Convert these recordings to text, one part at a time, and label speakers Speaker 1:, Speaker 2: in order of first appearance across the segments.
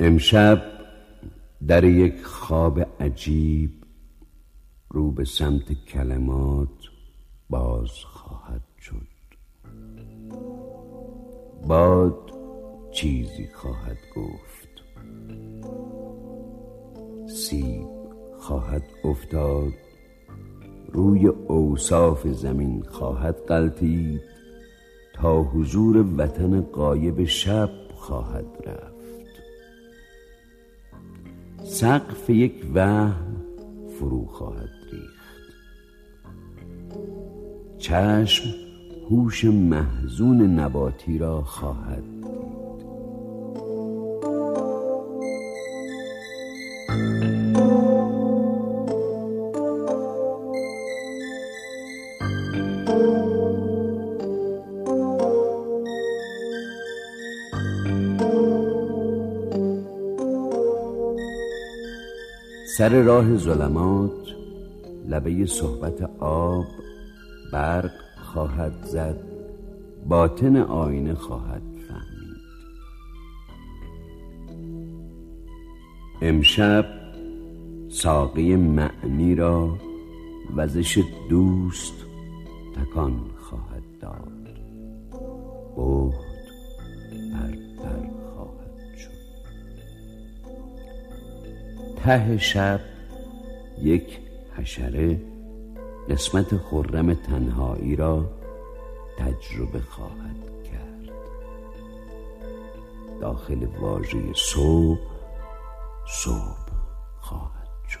Speaker 1: امشب در یک خواب عجیب رو به سمت کلمات باز خواهد شد. باد چیزی خواهد گفت. سیب خواهد افتاد. روی اوصاف زمین خواهد قلتید تا حضور وطن قایب شب خواهد رفت. سقف یک وهم فرو خواهد ریخت. چشم هوش محزون نباتی را خواهد سر راه ظلمات لبه صحبت آب برق خواهد زد باطن آینه خواهد فهمید. امشب ساقی معنی را وزش دوست تکان خواهد داد. ته شب یک حشره قسمت خرم تنهایی را تجربه خواهد کرد. داخل واژه صبح صبح خواهد شد.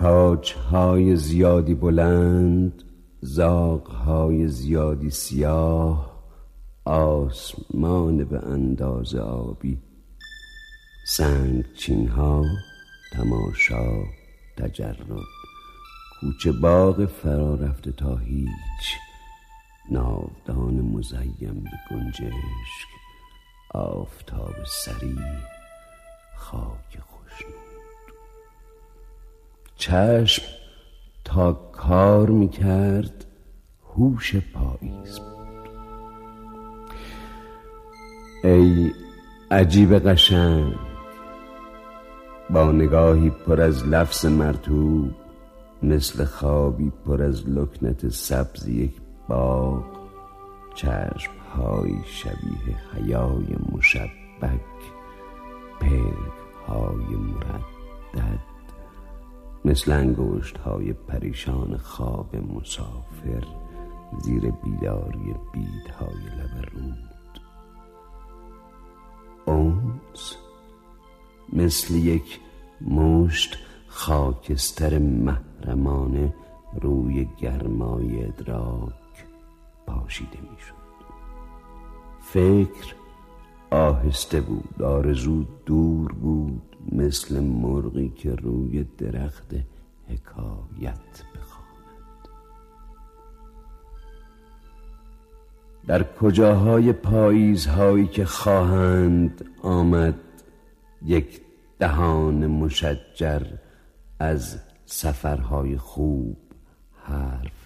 Speaker 1: های زیادی بلند های زیادی سیاه آسمان به اندازه آبی. سنگ ها تماشا تجرد. کوچه باغ فرا رفته تا هیچ. ناودان مزیم به گنجشک. آفتاب سری خاک خوشنود چشم تا کار می‌کرد هوش پاییز بود. ای عجیب قشنگ با نگاهی پر از لفظ مرتوب مثل خوابی پر از لکنت سبز یک باغ چشم های شبیه حیای مشبک پلک های مردد. مثل انگشت های پریشان خواب مسافر زیر بیداری بیدهای لب رود. اونس مثل یک مشت خاکستر محرمانه روی گرمای ادراک پاشیده می‌شد. فکر آهسته بود آرزو دور بود. مثل مرغی که روی درخت حکایت بخواند. در کجاهای پاییزهایی که خواهند آمد یک دهان مشجر از سفرهای خوب حرف